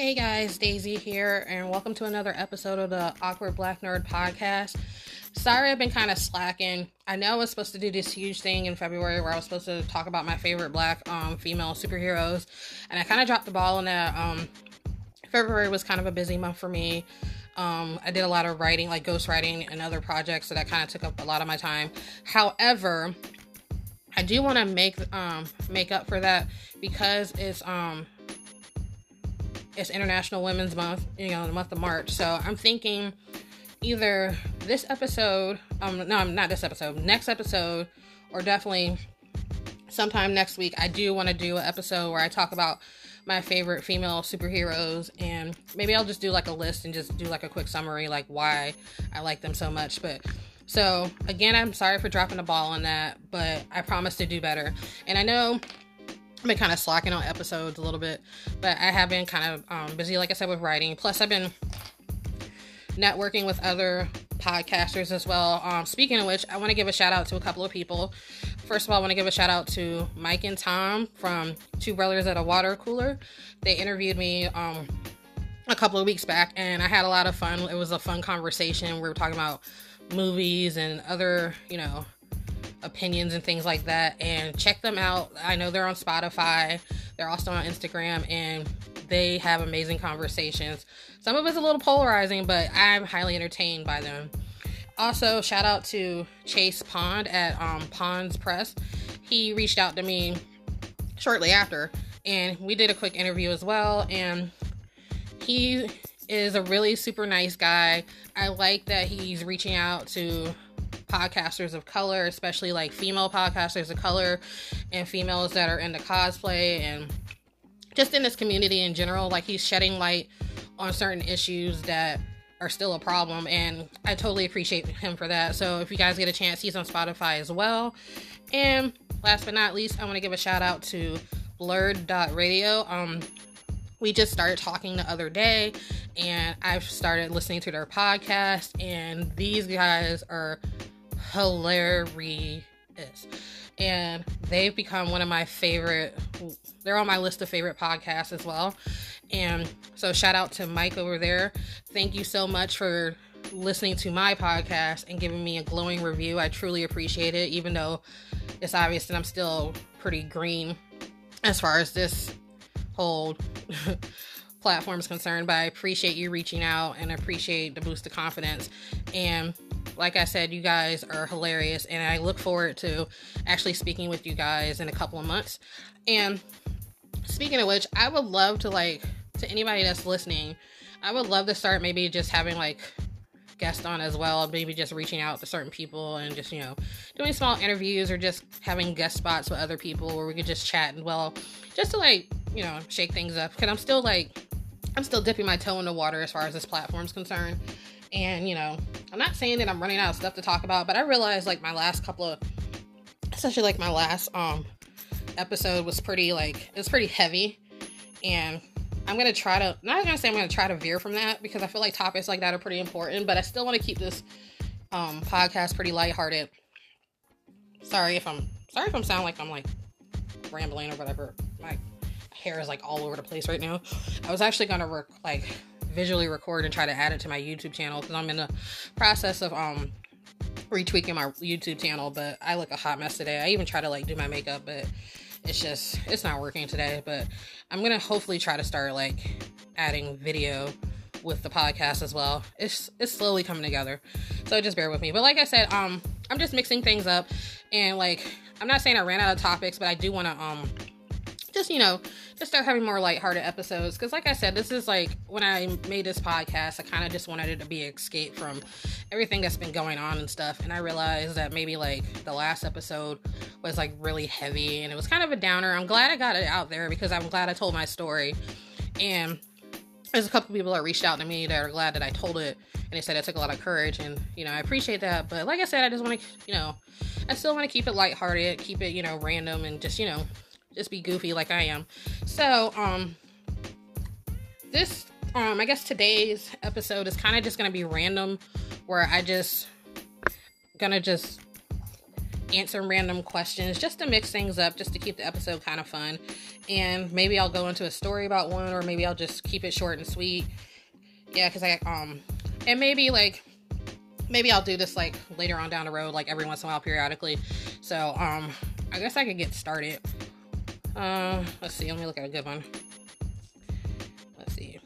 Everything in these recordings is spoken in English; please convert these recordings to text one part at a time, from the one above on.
Hey guys, Daisy here, and welcome to another episode of the Awkward Black Nerd podcast. Sorry, I've been kind of slacking. I know I was supposed to do this huge thing in February where I was supposed to talk about my favorite black um, female superheroes, and I kind of dropped the ball on that. Um, February was kind of a busy month for me. Um, I did a lot of writing, like ghost writing and other projects, so that kind of took up a lot of my time. However, I do want to make um, make up for that because it's um it's International Women's Month, you know, the month of March. So I'm thinking either this episode, um, no, I'm not this episode, next episode, or definitely sometime next week. I do want to do an episode where I talk about my favorite female superheroes and maybe I'll just do like a list and just do like a quick summary, like why I like them so much. But so again, I'm sorry for dropping the ball on that, but I promise to do better. And I know I've been kind of slacking on episodes a little bit, but I have been kind of um, busy, like I said, with writing. Plus, I've been networking with other podcasters as well. Um, speaking of which, I want to give a shout out to a couple of people. First of all, I want to give a shout out to Mike and Tom from Two Brothers at a Water Cooler. They interviewed me um, a couple of weeks back, and I had a lot of fun. It was a fun conversation. We were talking about movies and other, you know, opinions and things like that. And check them out. I know they're on Spotify, they're also on Instagram, and they have amazing conversations. Some of it's a little polarizing, but I'm highly entertained by them. Also, shout out to Chase Pond at um, Pond's Press. He reached out to me shortly after, and we did a quick interview as well. And he is a really super nice guy. I like that he's reaching out to podcasters of color, especially like female podcasters of color and females that are into cosplay and just in this community in general. Like he's shedding light on certain issues that are still a problem and I totally appreciate him for that. So if you guys get a chance, he's on Spotify as well. And last but not least, I want to give a shout out to blurred.radio. Um we just started talking the other day and I've started listening to their podcast and these guys are hilarious. And they've become one of my favorite, they're on my list of favorite podcasts as well. And so, shout out to Mike over there. Thank you so much for listening to my podcast and giving me a glowing review. I truly appreciate it, even though it's obvious that I'm still pretty green as far as this whole platform is concerned. But I appreciate you reaching out and appreciate the boost of confidence. And like I said, you guys are hilarious, and I look forward to actually speaking with you guys in a couple of months. And speaking of which, I would love to like to anybody that's listening, I would love to start maybe just having like guests on as well, maybe just reaching out to certain people and just, you know, doing small interviews or just having guest spots with other people where we could just chat and well, just to like, you know, shake things up. Cause I'm still like, I'm still dipping my toe in the water as far as this platform's concerned. And, you know, I'm not saying that I'm running out of stuff to talk about, but I realized like my last couple of, especially like my last um episode was pretty like, it's pretty heavy. And I'm gonna try to, not gonna say I'm gonna try to veer from that because I feel like topics like that are pretty important, but I still want to keep this um podcast pretty lighthearted. Sorry if I'm, sorry if I'm sound like I'm like rambling or whatever. My hair is like all over the place right now. I was actually gonna work like visually record and try to add it to my YouTube channel because I'm in the process of um retweaking my YouTube channel, but I look a hot mess today. I even try to like do my makeup, but it's just it's not working today. But I'm gonna hopefully try to start like adding video with the podcast as well. It's it's slowly coming together. So just bear with me. But like I said, um I'm just mixing things up and like I'm not saying I ran out of topics, but I do want to um just you know just start having more lighthearted episodes. Because like i said this is like when i made this podcast i kind of just wanted it to be an escape from everything that's been going on and stuff. And i realized that maybe like the last episode was like really heavy and it was kind of a downer. I'm glad i got it out there because i'm glad i told my story. And there's a couple people that reached out to me that are glad that i told it and they said it took a lot of courage and you know i appreciate that. But like i said i just want to you know i still want to keep it lighthearted keep it you know random and just you know just be goofy like I am. So, um, this, um, I guess today's episode is kind of just gonna be random, where I just gonna just answer random questions just to mix things up, just to keep the episode kind of fun. And maybe I'll go into a story about one, or maybe I'll just keep it short and sweet. Yeah, because I, um, and maybe like, maybe I'll do this like later on down the road, like every once in a while periodically. So, um, I guess I could get started. Uh, let's see, let me look at a good one. Let's see.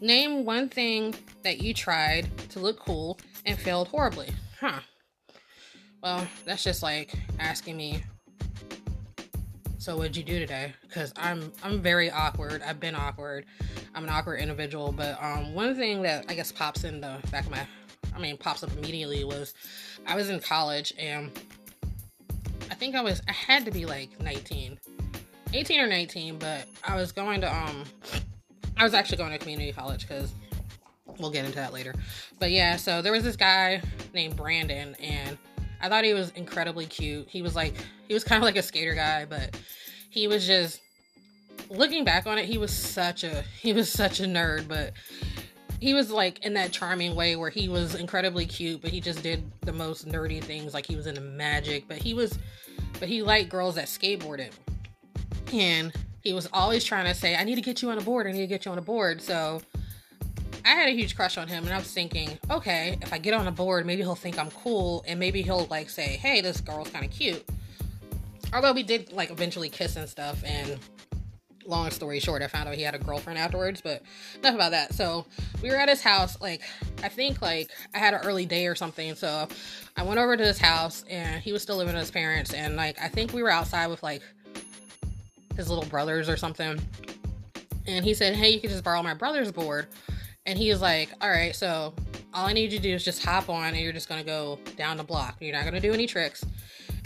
Name one thing that you tried to look cool and failed horribly. Huh. Well, that's just like asking me. So what'd you do today? Because I'm I'm very awkward. I've been awkward. I'm an awkward individual. But um, one thing that I guess pops in the back of my, I mean, pops up immediately was I was in college and I think I was I had to be like 19, 18 or 19. But I was going to um, I was actually going to community college because we'll get into that later. But yeah, so there was this guy named Brandon, and I thought he was incredibly cute. He was like, he was kind of like a skater guy, but he was just looking back on it, he was such a he was such a nerd, but he was like in that charming way where he was incredibly cute, but he just did the most nerdy things, like he was into magic, but he was but he liked girls that skateboarded. And he was always trying to say, I need to get you on a board, I need to get you on a board. So I had a huge crush on him, and I was thinking, okay, if I get on a board, maybe he'll think I'm cool, and maybe he'll like say, hey, this girl's kind of cute. Although we did like eventually kiss and stuff, and long story short, I found out he had a girlfriend afterwards, but enough about that. So we were at his house, like, I think like I had an early day or something. So I went over to his house and he was still living with his parents. And like, I think we were outside with like his little brothers or something. And he said, Hey, you can just borrow my brother's board. And he was like, All right, so all I need you to do is just hop on and you're just gonna go down the block. You're not gonna do any tricks.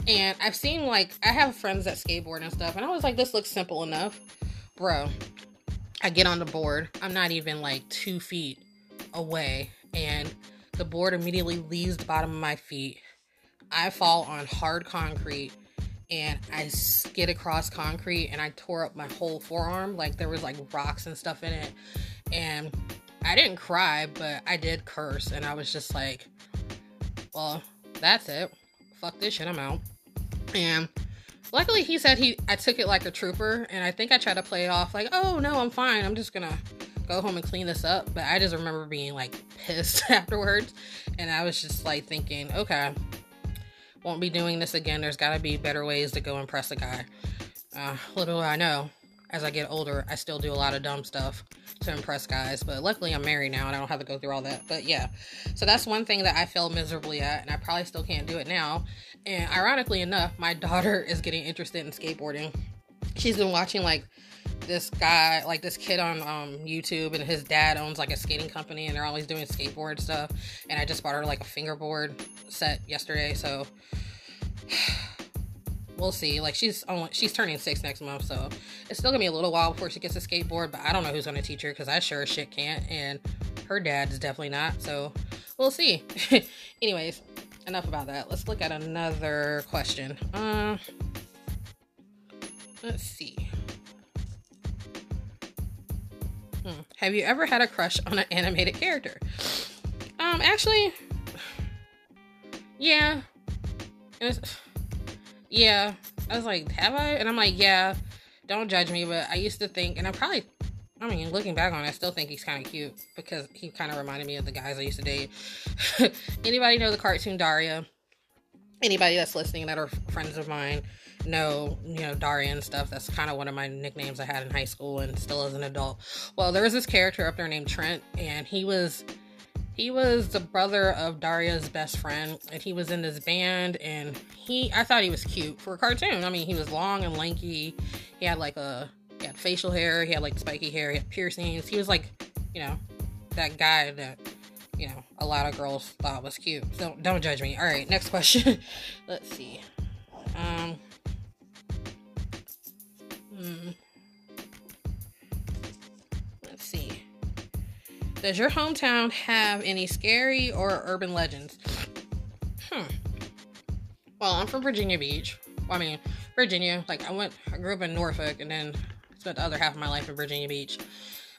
And I've seen like I have friends that skateboard and stuff, and I was like, this looks simple enough. Bro, I get on the board. I'm not even like two feet away, and the board immediately leaves the bottom of my feet. I fall on hard concrete and I skid across concrete and I tore up my whole forearm. Like there was like rocks and stuff in it. And I didn't cry, but I did curse. And I was just like, well, that's it. Fuck this shit, I'm out. And luckily he said he I took it like a trooper and I think I tried to play it off like, oh no, I'm fine. I'm just gonna go home and clean this up. But I just remember being like pissed afterwards. And I was just like thinking, okay, won't be doing this again. There's gotta be better ways to go impress a guy. Uh, little I know, as I get older, I still do a lot of dumb stuff to impress guys. But luckily, I'm married now and I don't have to go through all that. But yeah, so that's one thing that I failed miserably at, and I probably still can't do it now. And ironically enough, my daughter is getting interested in skateboarding. She's been watching like this guy, like this kid on um, YouTube, and his dad owns like a skating company, and they're always doing skateboard stuff. And I just bought her like a fingerboard set yesterday, so we'll see. Like she's only she's turning six next month, so it's still gonna be a little while before she gets a skateboard. But I don't know who's gonna teach her because I sure as shit can't, and her dad's definitely not. So we'll see. Anyways, enough about that. Let's look at another question. Uh, let's see. Hmm. Have you ever had a crush on an animated character? Um, actually, yeah. Yeah. I was like, have I? And I'm like, yeah. Don't judge me, but I used to think, and I probably I mean, looking back on it, I still think he's kind of cute because he kind of reminded me of the guys I used to date. Anybody know the cartoon Daria? Anybody that's listening that are friends of mine know, you know, Daria and stuff. That's kind of one of my nicknames I had in high school and still as an adult. Well, there was this character up there named Trent, and he was he was the brother of Daria's best friend, and he was in this band. And he, I thought he was cute for a cartoon. I mean, he was long and lanky. He had like a he had facial hair, he had like spiky hair, he had piercings. He was like, you know, that guy that, you know, a lot of girls thought was cute. So don't judge me. All right, next question. Let's see. Um, hmm. Does your hometown have any scary or urban legends? Hmm. Well, I'm from Virginia Beach. Well, I mean, Virginia. Like I went, I grew up in Norfolk, and then spent the other half of my life in Virginia Beach.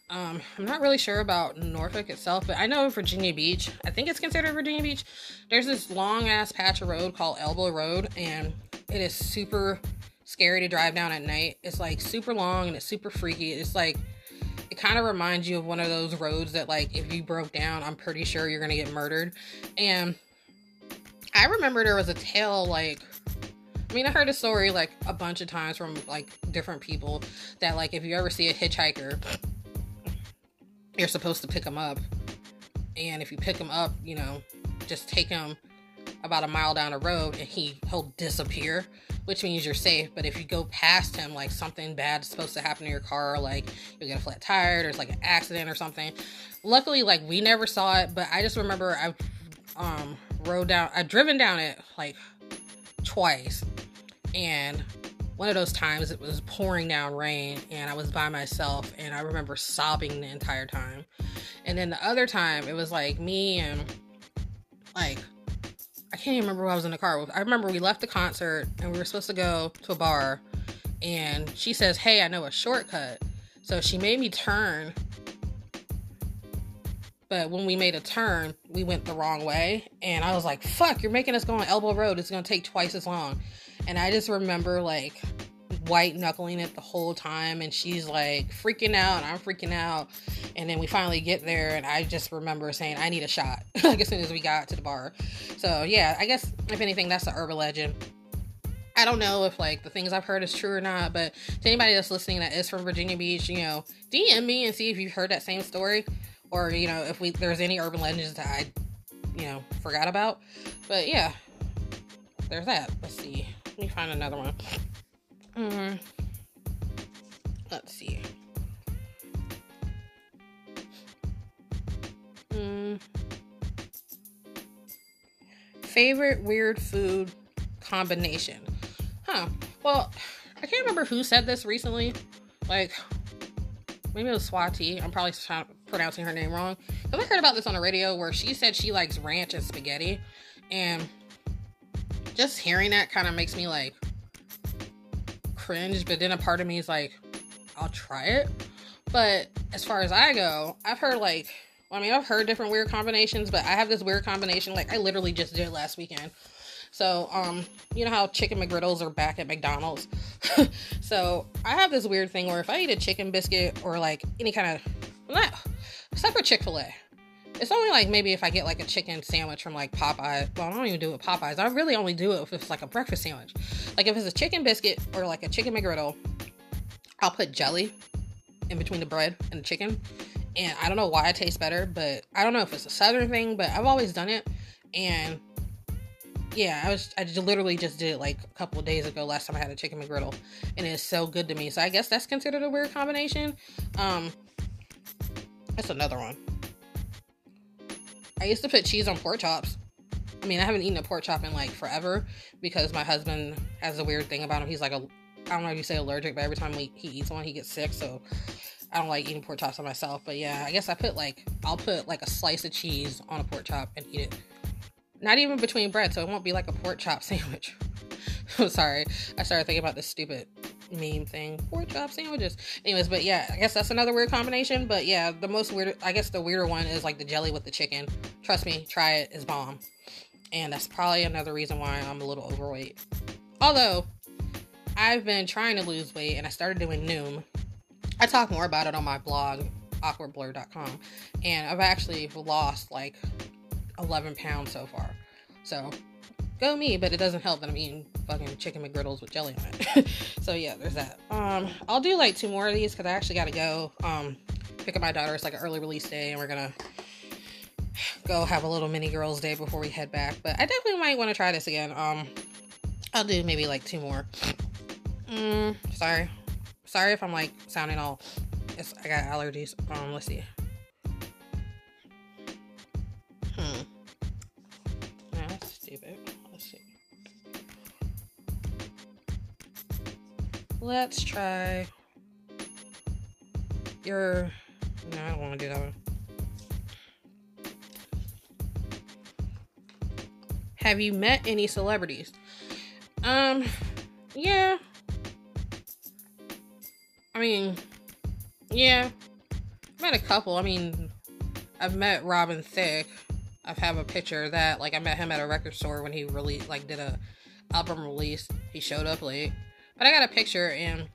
Um, I'm not really sure about Norfolk itself, but I know Virginia Beach. I think it's considered Virginia Beach. There's this long ass patch of road called Elbow Road, and it is super scary to drive down at night. It's like super long and it's super freaky. It's like kind of reminds you of one of those roads that like if you broke down, I'm pretty sure you're gonna get murdered. And I remember there was a tale like I mean, I heard a story like a bunch of times from like different people that like if you ever see a hitchhiker, you're supposed to pick them up, and if you pick them up, you know, just take him about a mile down the road and he he'll disappear, which means you're safe. But if you go past him, like something bad's supposed to happen to your car, like you get a flat tire, there's like an accident or something. Luckily, like we never saw it, but I just remember I um rode down, I driven down it like twice. And one of those times it was pouring down rain and I was by myself and I remember sobbing the entire time. And then the other time it was like me and like I can't even remember who I was in the car with. I remember we left the concert and we were supposed to go to a bar and she says, Hey, I know a shortcut. So she made me turn. But when we made a turn, we went the wrong way. And I was like, fuck, you're making us go on Elbow Road. It's to take twice as long. And I just remember like white knuckling it the whole time. And she's like freaking out. And I'm freaking out. And then we finally get there. And I just remember saying, I need a shot. like as soon as we got to the bar. So yeah, I guess if anything, that's the urban legend. I don't know if like the things I've heard is true or not, but to anybody that's listening that is from Virginia Beach, you know, DM me and see if you've heard that same story, or you know, if we there's any urban legends that I, you know, forgot about. But yeah, there's that. Let's see. Let me find another one. Mm, let's see. Mm. Favorite weird food combination? Huh. Well, I can't remember who said this recently. Like, maybe it was Swati. I'm probably pronouncing her name wrong. Because I heard about this on the radio where she said she likes ranch and spaghetti. And just hearing that kind of makes me like cringe, but then a part of me is like, I'll try it. But as far as I go, I've heard like, I mean, I've heard different weird combinations, but I have this weird combination. Like, I literally just did last weekend. So, um, you know how chicken McGriddles are back at McDonald's? so, I have this weird thing where if I eat a chicken biscuit or like any kind of, not, except for Chick fil A, it's only like maybe if I get like a chicken sandwich from like Popeye. Well, I don't even do it with Popeyes. I really only do it if it's like a breakfast sandwich. Like if it's a chicken biscuit or like a chicken McGriddle, I'll put jelly in between the bread and the chicken. And I don't know why it tastes better, but I don't know if it's a southern thing, but I've always done it. And yeah, I was I literally just did it like a couple days ago. Last time I had a chicken McGriddle, and it's so good to me. So I guess that's considered a weird combination. Um, that's another one. I used to put cheese on pork chops. I mean, I haven't eaten a pork chop in like forever because my husband has a weird thing about him. He's like a, I don't know if you say allergic, but every time we, he eats one, he gets sick. So I don't like eating pork chops on myself. But yeah, I guess I put like, I'll put like a slice of cheese on a pork chop and eat it. Not even between bread, so it won't be like a pork chop sandwich. I'm sorry. I started thinking about this stupid meme thing. Pork chop sandwiches. Anyways, but yeah, I guess that's another weird combination. But yeah, the most weird, I guess the weirder one is like the jelly with the chicken. Trust me, try it. It's bomb. And that's probably another reason why I'm a little overweight. Although, I've been trying to lose weight and I started doing Noom. I talk more about it on my blog, awkwardblerd.com. And I've actually lost like 11 pounds so far. So go me, but it doesn't help that I'm eating fucking chicken McGriddles with jelly on it. so yeah, there's that. Um, I'll do like two more of these because I actually got to go um pick up my daughter. It's like an early release day, and we're gonna go have a little mini girls day before we head back. But I definitely might want to try this again. Um, I'll do maybe like two more. Mm, sorry, sorry if I'm like sounding all. I got allergies. Um, let's see. Let's try your. No, I don't want to do that one. Have you met any celebrities? Um, yeah. I mean, yeah. i met a couple. I mean, I've met Robin Thicke. I've have a picture that like I met him at a record store when he really like did a album release. He showed up late, but I got a picture and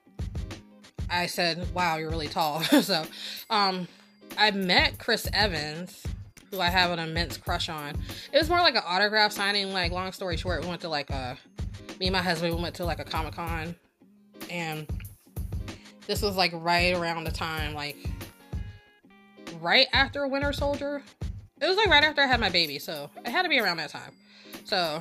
I said, "Wow, you're really tall." so, um, I met Chris Evans, who I have an immense crush on. It was more like an autograph signing. Like, long story short, we went to like a me and my husband we went to like a comic con, and this was like right around the time like right after Winter Soldier. It was like right after I had my baby, so it had to be around that time. So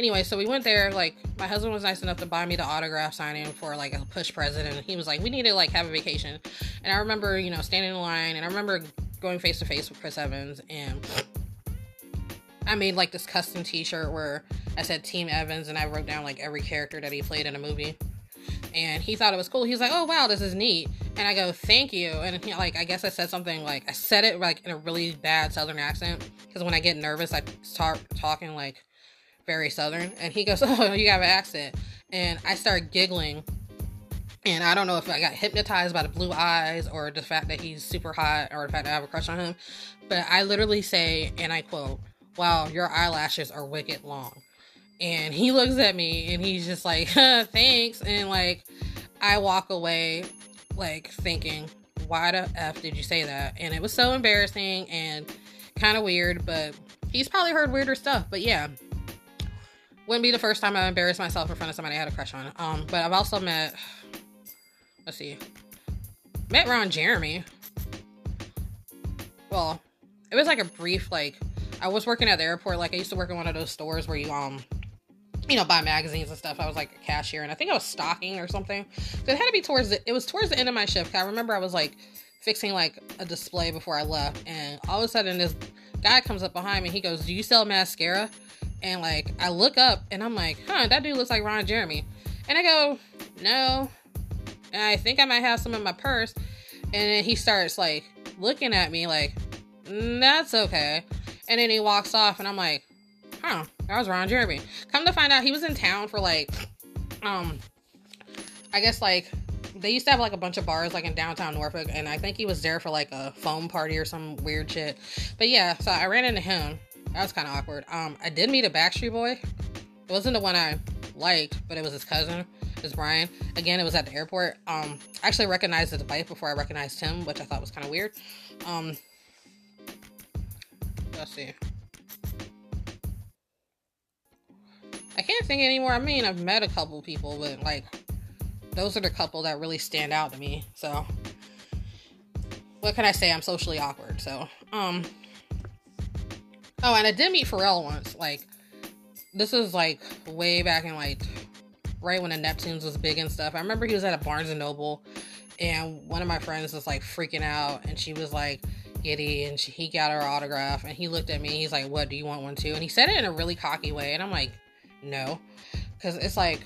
anyway, so we went there. Like my husband was nice enough to buy me the autograph signing for like a push president. He was like, "We need to like have a vacation." And I remember, you know, standing in line, and I remember going face to face with Chris Evans, and I made like this custom T-shirt where I said Team Evans, and I wrote down like every character that he played in a movie. And he thought it was cool. He's like, "Oh wow, this is neat." And I go, "Thank you." And he, like, I guess I said something like I said it like in a really bad Southern accent because when I get nervous, I start talking like very Southern. And he goes, "Oh, you have an accent." And I start giggling. And I don't know if I got hypnotized by the blue eyes or the fact that he's super hot or the fact that I have a crush on him. But I literally say, and I quote, Wow, your eyelashes are wicked long and he looks at me and he's just like thanks and like i walk away like thinking why the f did you say that and it was so embarrassing and kind of weird but he's probably heard weirder stuff but yeah wouldn't be the first time i embarrassed myself in front of somebody i had a crush on um but i've also met let's see met ron jeremy well it was like a brief like i was working at the airport like i used to work in one of those stores where you um you know, buy magazines and stuff. I was like a cashier, and I think I was stocking or something. So it had to be towards the. It was towards the end of my shift. I remember I was like fixing like a display before I left, and all of a sudden this guy comes up behind me. He goes, "Do you sell mascara?" And like I look up, and I'm like, "Huh, that dude looks like Ron Jeremy." And I go, "No," and I think I might have some in my purse. And then he starts like looking at me like, mm, "That's okay." And then he walks off, and I'm like, "Huh." That was Ron Jeremy. Come to find out, he was in town for like, um, I guess like they used to have like a bunch of bars like in downtown Norfolk, and I think he was there for like a foam party or some weird shit. But yeah, so I ran into him. That was kind of awkward. Um, I did meet a Backstreet Boy. It wasn't the one I liked, but it was his cousin. It's Brian. Again, it was at the airport. Um, I actually recognized his wife before I recognized him, which I thought was kind of weird. Um, let's see. I can't think anymore. I mean, I've met a couple people, but like those are the couple that really stand out to me. So what can I say? I'm socially awkward. So um Oh, and I did meet Pharrell once. Like this is like way back in like right when the Neptunes was big and stuff. I remember he was at a Barnes and Noble and one of my friends was like freaking out and she was like giddy and she, he got her autograph and he looked at me he's like what do you want one too and he said it in a really cocky way and i'm like no. Because it's like,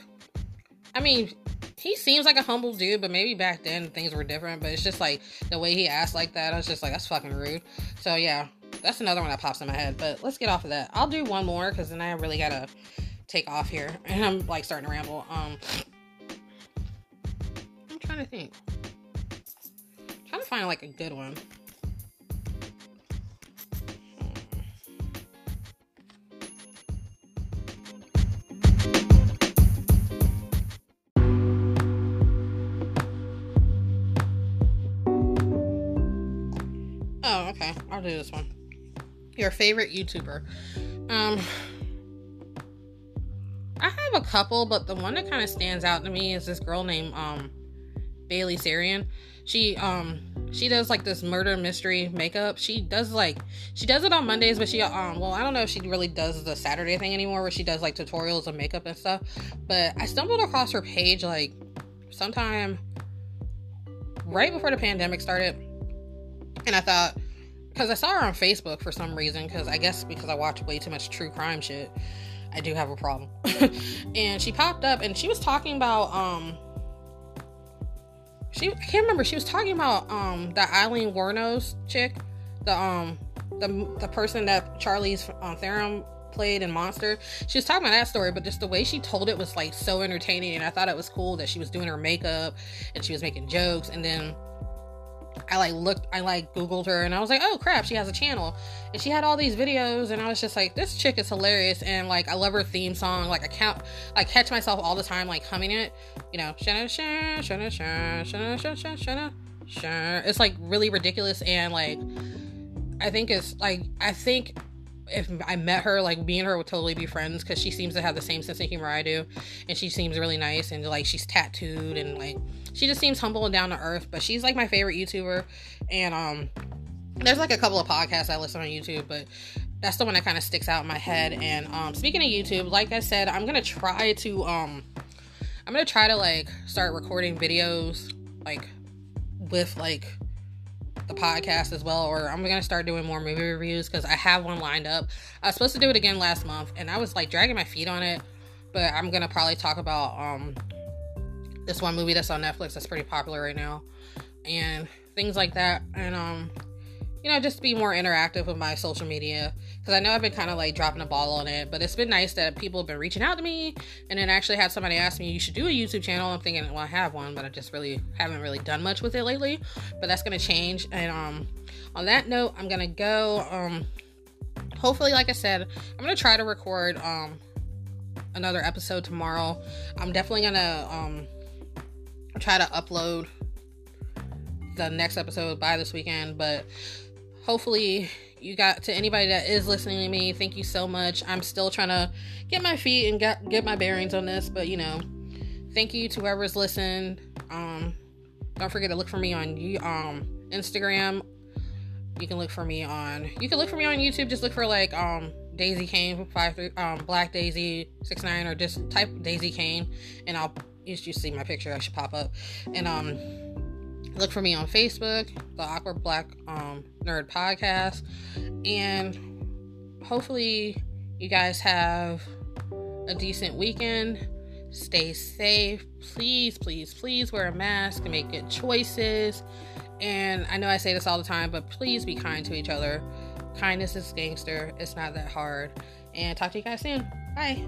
I mean, he seems like a humble dude, but maybe back then things were different. But it's just like the way he asked like that, I was just like, that's fucking rude. So yeah, that's another one that pops in my head. But let's get off of that. I'll do one more because then I really gotta take off here, and I'm like starting to ramble. Um, I'm trying to think. I'm trying to find like a good one. Oh, okay. I'll do this one. Your favorite YouTuber. Um, I have a couple, but the one that kind of stands out to me is this girl named um Bailey Sarian. She um she does like this murder mystery makeup. She does like she does it on Mondays, but she um well I don't know if she really does the Saturday thing anymore where she does like tutorials of makeup and stuff. But I stumbled across her page like sometime right before the pandemic started, and I thought because I saw her on Facebook for some reason. Because I guess because I watch way too much true crime shit, I do have a problem. and she popped up and she was talking about um. She I can't remember. She was talking about um the Aileen Wuornos chick, the um the the person that Charlize um, Theron played in Monster. She was talking about that story, but just the way she told it was like so entertaining, and I thought it was cool that she was doing her makeup and she was making jokes, and then I like looked, I like Googled her and I was like, oh crap, she has a channel. And she had all these videos and I was just like, this chick is hilarious. And like, I love her theme song. Like, I count, like, catch myself all the time, like, humming it, you know, shana, shana, shana, shana, shana, shana, shana, shana. It's like really ridiculous. And like, I think it's like, I think if I met her, like me and her would totally be friends because she seems to have the same sense of humor I do, and she seems really nice and like she's tattooed and like she just seems humble and down to earth. But she's like my favorite YouTuber, and um, there's like a couple of podcasts I listen on YouTube, but that's the one that kind of sticks out in my head. And um, speaking of YouTube, like I said, I'm gonna try to um, I'm gonna try to like start recording videos like with like the podcast as well, or I'm gonna start doing more movie reviews because I have one lined up. I was supposed to do it again last month, and I was like dragging my feet on it, but I'm gonna probably talk about um this one movie that's on Netflix that's pretty popular right now, and things like that, and um you know, just be more interactive with my social media. Because I know I've been kind of like dropping a ball on it, but it's been nice that people have been reaching out to me. And then actually had somebody ask me, you should do a YouTube channel. I'm thinking, well, I have one, but I just really haven't really done much with it lately. But that's going to change. And um, on that note, I'm going to go. Um, hopefully, like I said, I'm going to try to record um, another episode tomorrow. I'm definitely going to um, try to upload the next episode by this weekend, but hopefully you got to anybody that is listening to me thank you so much. I'm still trying to get my feet and get, get my bearings on this but you know thank you to whoever's listened um don't forget to look for me on um instagram. You can look for me on you can look for me on youtube. Just look for like um daisy kane five three um black daisy six nine or just type daisy kane and i'll you should see my picture i should pop up. And um look for me on Facebook, the Awkward Black um, Nerd Podcast, and hopefully you guys have a decent weekend. Stay safe. Please, please, please wear a mask and make good choices. And I know I say this all the time, but please be kind to each other. Kindness is gangster. It's not that hard. And talk to you guys soon. Bye.